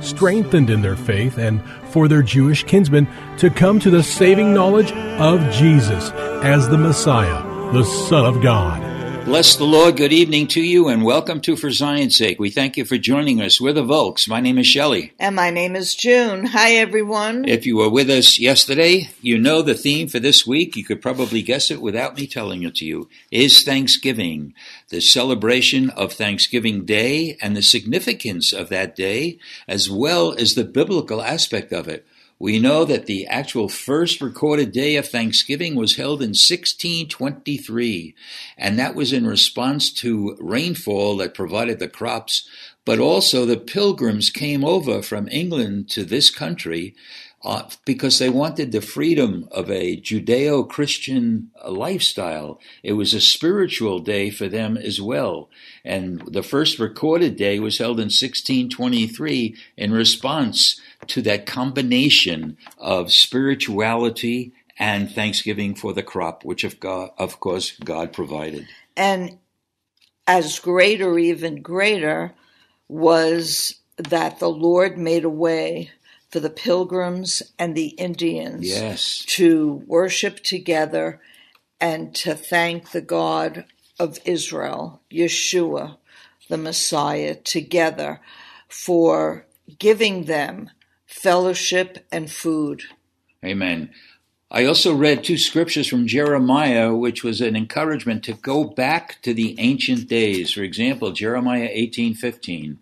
strengthened in their faith and for their Jewish kinsmen to come to the saving knowledge of Jesus as the Messiah, the Son of God. Bless the Lord. Good evening to you and welcome to For Zion's Sake. We thank you for joining us. We're the Volks. My name is Shelley. And my name is June. Hi, everyone. If you were with us yesterday, you know the theme for this week. You could probably guess it without me telling it to you. Is Thanksgiving, the celebration of Thanksgiving Day and the significance of that day, as well as the biblical aspect of it. We know that the actual first recorded day of Thanksgiving was held in 1623, and that was in response to rainfall that provided the crops, but also the pilgrims came over from England to this country uh, because they wanted the freedom of a Judeo Christian lifestyle. It was a spiritual day for them as well. And the first recorded day was held in 1623 in response to that combination of spirituality and thanksgiving for the crop, which of, God, of course God provided. And as great or even greater was that the Lord made a way for the pilgrims and the Indians Yes. to worship together and to thank the God of Israel, Yeshua, the Messiah, together for giving them fellowship and food. Amen. I also read two scriptures from Jeremiah, which was an encouragement to go back to the ancient days. For example, Jeremiah 18:15,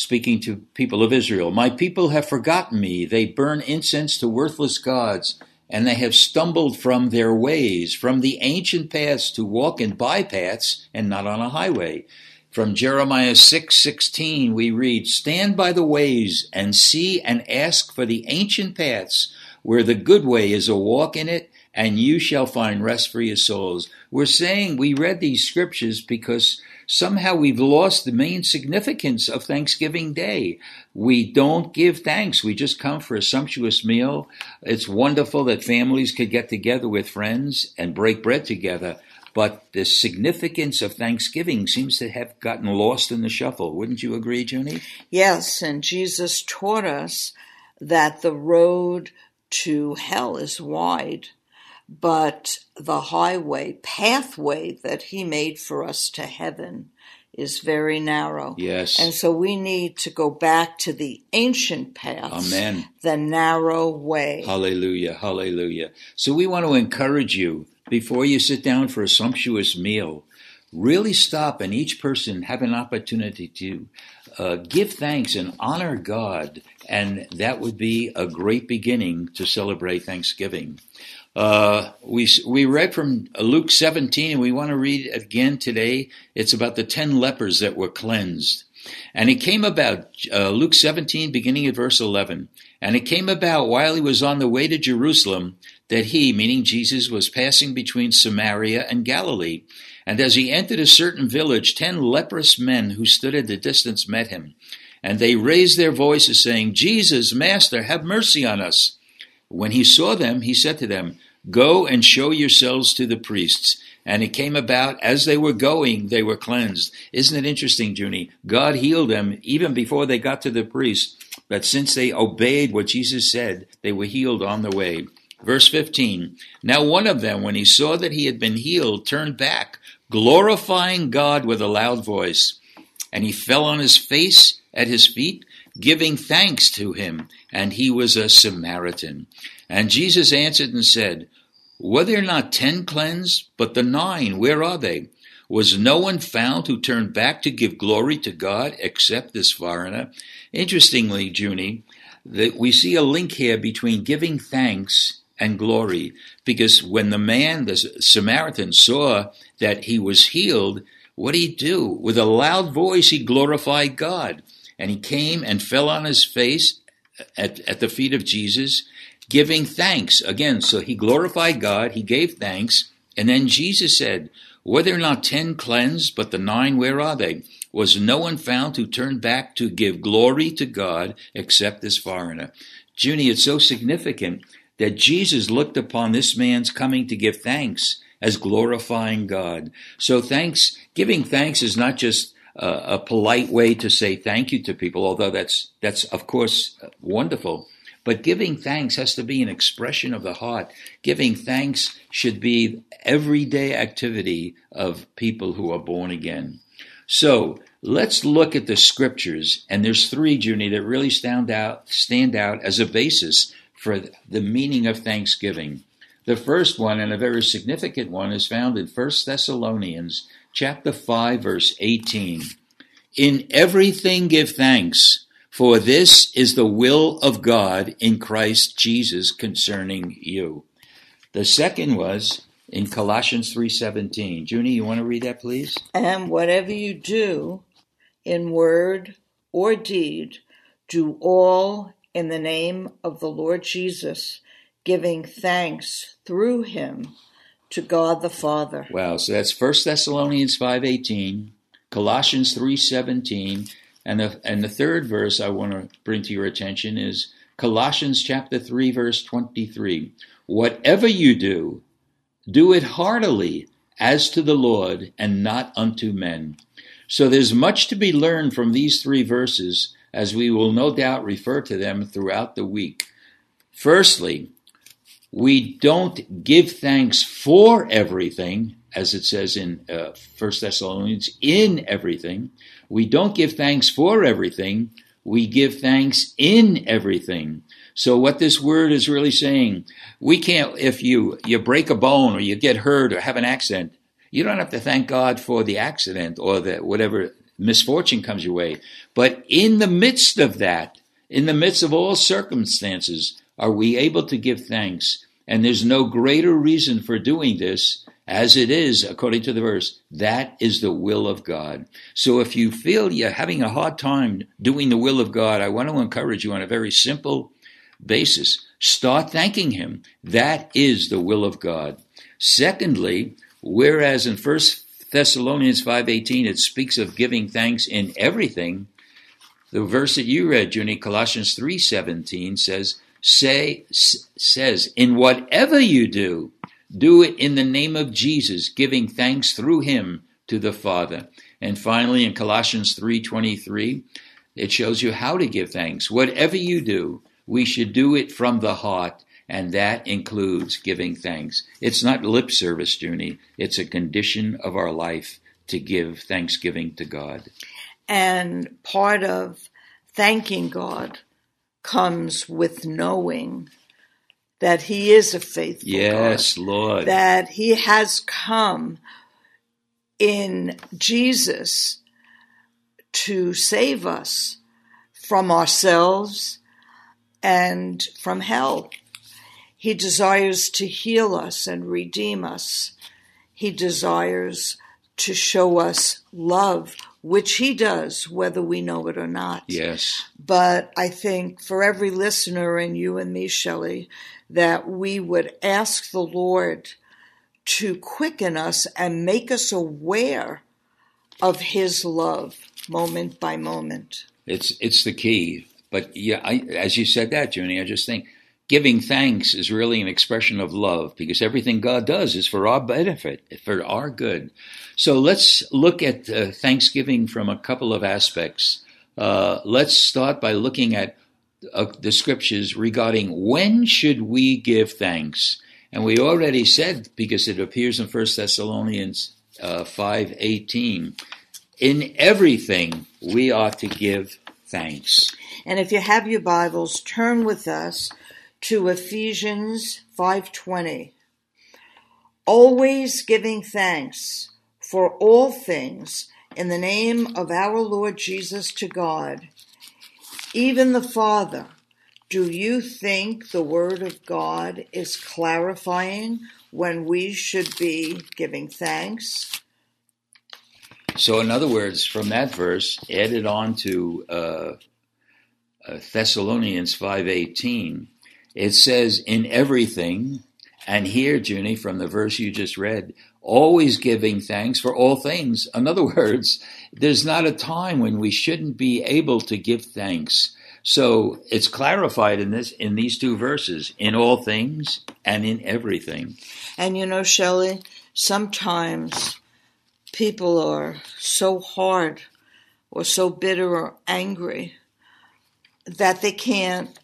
speaking to people of Israel, "My people have forgotten me; they burn incense to worthless gods, and they have stumbled from their ways, from the ancient paths to walk in bypaths and not on a highway." From Jeremiah 6:16 we read, "Stand by the ways and see and ask for the ancient paths where the good way is a walk in it, and you shall find rest for your souls." We're saying we read these scriptures because somehow we've lost the main significance of Thanksgiving Day. We don't give thanks. We just come for a sumptuous meal. It's wonderful that families could get together with friends and break bread together. But the significance of Thanksgiving seems to have gotten lost in the shuffle. Wouldn't you agree, Junie? Yes, and Jesus taught us that the road to hell is wide, but the highway, pathway that He made for us to heaven is very narrow. Yes. And so we need to go back to the ancient path. Amen. the narrow way. Hallelujah, hallelujah. So we want to encourage you before you sit down for a sumptuous meal, really stop and each person have an opportunity to uh, give thanks and honor God, and that would be a great beginning to celebrate Thanksgiving. Uh, we we read from Luke 17, and we want to read again today. It's about the ten lepers that were cleansed. And it came about, uh, Luke 17, beginning at verse 11. And it came about while he was on the way to Jerusalem that he, meaning Jesus, was passing between Samaria and Galilee. And as he entered a certain village, ten leprous men who stood at a distance met him. And they raised their voices, saying, Jesus, Master, have mercy on us. When he saw them, he said to them, Go and show yourselves to the priests. And it came about as they were going, they were cleansed. Isn't it interesting, Junie? God healed them even before they got to the priest. But since they obeyed what Jesus said, they were healed on the way. Verse 15 Now one of them, when he saw that he had been healed, turned back, glorifying God with a loud voice. And he fell on his face at his feet giving thanks to him, and he was a Samaritan. And Jesus answered and said, Were there not ten cleansed? But the nine, where are they? Was no one found who turned back to give glory to God except this foreigner? Interestingly, Junie, that we see a link here between giving thanks and glory, because when the man, the Samaritan, saw that he was healed, what did he do? With a loud voice, he glorified God. And he came and fell on his face at, at the feet of Jesus, giving thanks. Again, so he glorified God, he gave thanks, and then Jesus said, were there not ten cleansed, but the nine, where are they? Was no one found who turned back to give glory to God except this foreigner? Junie, it's so significant that Jesus looked upon this man's coming to give thanks as glorifying God. So thanks, giving thanks is not just a, a polite way to say thank you to people, although that's, that's of course wonderful. But giving thanks has to be an expression of the heart. Giving thanks should be everyday activity of people who are born again. So let's look at the scriptures, and there's three, Junie, that really stand out, stand out as a basis for the meaning of thanksgiving. The first one, and a very significant one, is found in 1 Thessalonians chapter 5, verse 18. In everything give thanks, for this is the will of God in Christ Jesus concerning you. The second was in Colossians 3:17. Junie, you want to read that please? And whatever you do in word or deed, do all in the name of the Lord Jesus, giving thanks through him to God the Father. Wow, so that's 1 Thessalonians 5:18, Colossians 3:17, and the and the third verse I want to bring to your attention is Colossians chapter 3 verse 23. Whatever you do, do it heartily as to the Lord and not unto men. So there's much to be learned from these three verses, as we will no doubt refer to them throughout the week. Firstly, we don't give thanks for everything, as it says in uh, 1 Thessalonians, in everything. We don't give thanks for everything. We give thanks in everything. So what this word is really saying, we can't, if you, you break a bone or you get hurt or have an accident, you don't have to thank God for the accident or the whatever misfortune comes your way. But in the midst of that, in the midst of all circumstances, are we able to give thanks? And there's no greater reason for doing this as it is, according to the verse, that is the will of God. So if you feel you're having a hard time doing the will of God, I want to encourage you on a very simple basis. Start thanking Him. That is the will of God. Secondly, whereas in 1 Thessalonians 5.18 it speaks of giving thanks in everything, the verse that you read, Junie, Colossians 3.17 says, say, says, in whatever you do, do it in the name of Jesus, giving thanks through him to the Father. And finally in Colossians 3:23, it shows you how to give thanks. Whatever you do, we should do it from the heart, and that includes giving thanks. It's not lip service, Junie. It's a condition of our life to give thanksgiving to God. And part of thanking God comes with knowing that He is a faithful yes, God. Lord. That He has come in Jesus to save us from ourselves and from hell. He desires to heal us and redeem us. He desires to show us love, which he does, whether we know it or not. Yes. But I think for every listener, and you and me, Shelley, that we would ask the Lord to quicken us and make us aware of his love moment by moment. It's it's the key. But yeah, I, as you said that, Junie, I just think giving thanks is really an expression of love because everything God does is for our benefit, for our good. So let's look at uh, Thanksgiving from a couple of aspects. Uh, let's start by looking at uh, the scriptures regarding when should we give thanks. And we already said, because it appears in 1 Thessalonians uh, 5.18, in everything we ought to give thanks. And if you have your Bibles, turn with us to Ephesians 5:20. Always giving thanks for all things in the name of our Lord Jesus to God, even the Father. Do you think the Word of God is clarifying when we should be giving thanks? So, in other words, from that verse, added on to uh, uh, Thessalonians five eighteen, it says, "In everything," and here, Junie, from the verse you just read, always giving thanks for all things. In other words, there's not a time when we shouldn't be able to give thanks. So it's clarified in this in these two verses, in all things and in everything. And you know, Shelley, sometimes people are so hard or so bitter or angry that they can't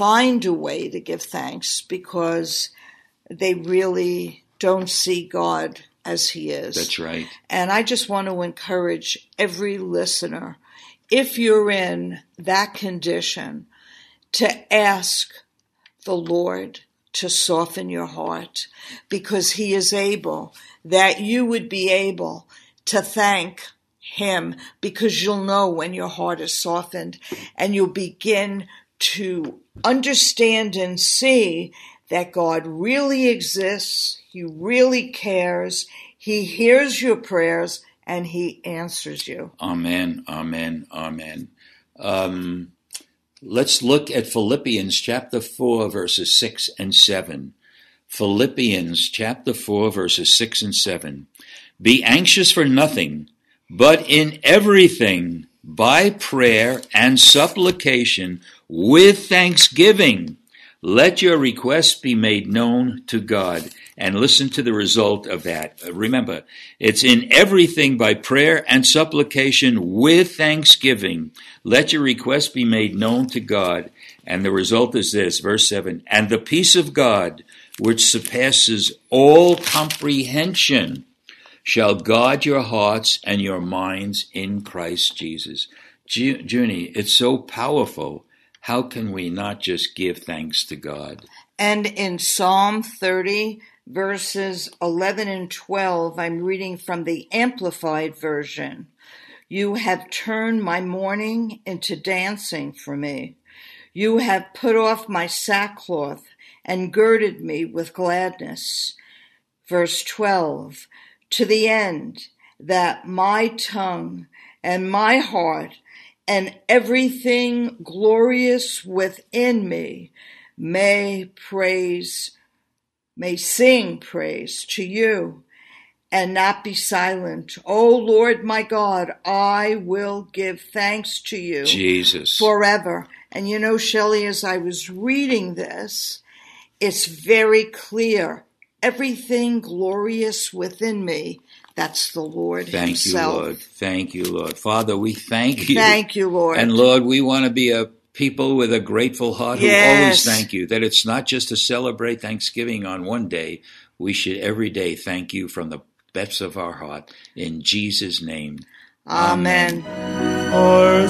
find a way to give thanks because they really don't see God as He is. That's right. And I just want to encourage every listener, if you're in that condition, to ask the Lord to soften your heart because He is able, that you would be able to thank Him because you'll know when your heart is softened and you'll begin to understand and see that God really exists, He really cares, He hears your prayers, and He answers you. Amen, amen, amen. Um, let's look at Philippians chapter 4, verses 6 and 7. Philippians chapter 4, verses 6 and 7. Be anxious for nothing, but in everything, by prayer and supplication, with thanksgiving, let your requests be made known to God and listen to the result of that. Uh, remember, it's in everything by prayer and supplication with thanksgiving. Let your requests be made known to God. And the result is this, verse 7 And the peace of God, which surpasses all comprehension, shall guard your hearts and your minds in Christ Jesus. Junie, it's so powerful how can we not just give thanks to God? And in Psalm 30, verses 11 and 12, I'm reading from the Amplified Version. You have turned my mourning into dancing for me. You have put off my sackcloth and girded me with gladness. Verse 12, to the end that my tongue and my heart and everything glorious within me may praise, may sing praise to you and not be silent. O Lord my God, I will give thanks to you. Jesus. Forever. And you know, Shelley, as I was reading this, it's very clear. Everything glorious within me that's the Lord thank Himself. you, Lord. Thank you, Lord. Father, we thank you. Thank you, Lord. And Lord, we want to be a people with a grateful heart yes. who always thank you. That it's not just to celebrate Thanksgiving on one day. We should every day thank you from the depths of our heart. In Jesus' name. Amen. Amen.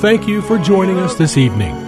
Thank you for joining us this evening.